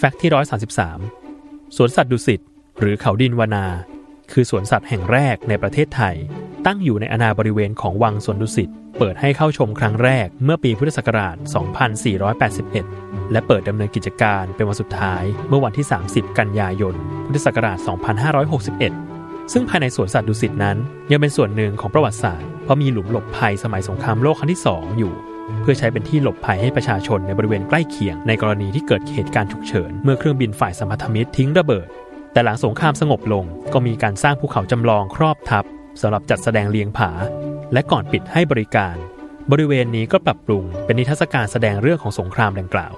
แฟกต์ที่ 133 สวนสัตว์ดุสิตหรือเขาดินวนา คือสวนสัตว์แห่งแรกในประเทศไทย ตั้งอยู่ในอาณาบริเวณของวังสวนดุสิตเปิดให้เข้าชมครั้งแรกเมื่อปีพุทธศักราช 2481 และเปิดดำเนินกิจการเป็นวันสุดท้ายเมื่อวันที่ 30 กันยายน พุทธศักราช 2561 ซึ่งภายในสวนสัตว์ดุสิตนั้น ยังเป็นส่วนหนึ่งของประวัติศาสตร์เพราะมีหลุมหลบภัยสมัยสงครามโลกครั้งที่ 2 อยู่ เพื่อใช้เป็นที่หลบภัยให้ประชาชนในบริเวณใกล้เคียง ในกรณีที่เกิดเหตุการณ์ฉุกเฉิน เมื่อเครื่องบินฝ่ายสัมพันธมิตรทิ้งระเบิด แต่หลังสงครามสงบลงก็มีการสร้างภูเขาจำลองครอบทับสำหรับจัดแสดงเลียงผา และก่อนปิดให้บริการ บริเวณนี้ก็ปรับปรุงเป็นนิทรรศการแสดงเรื่องของสงครามดังกล่าว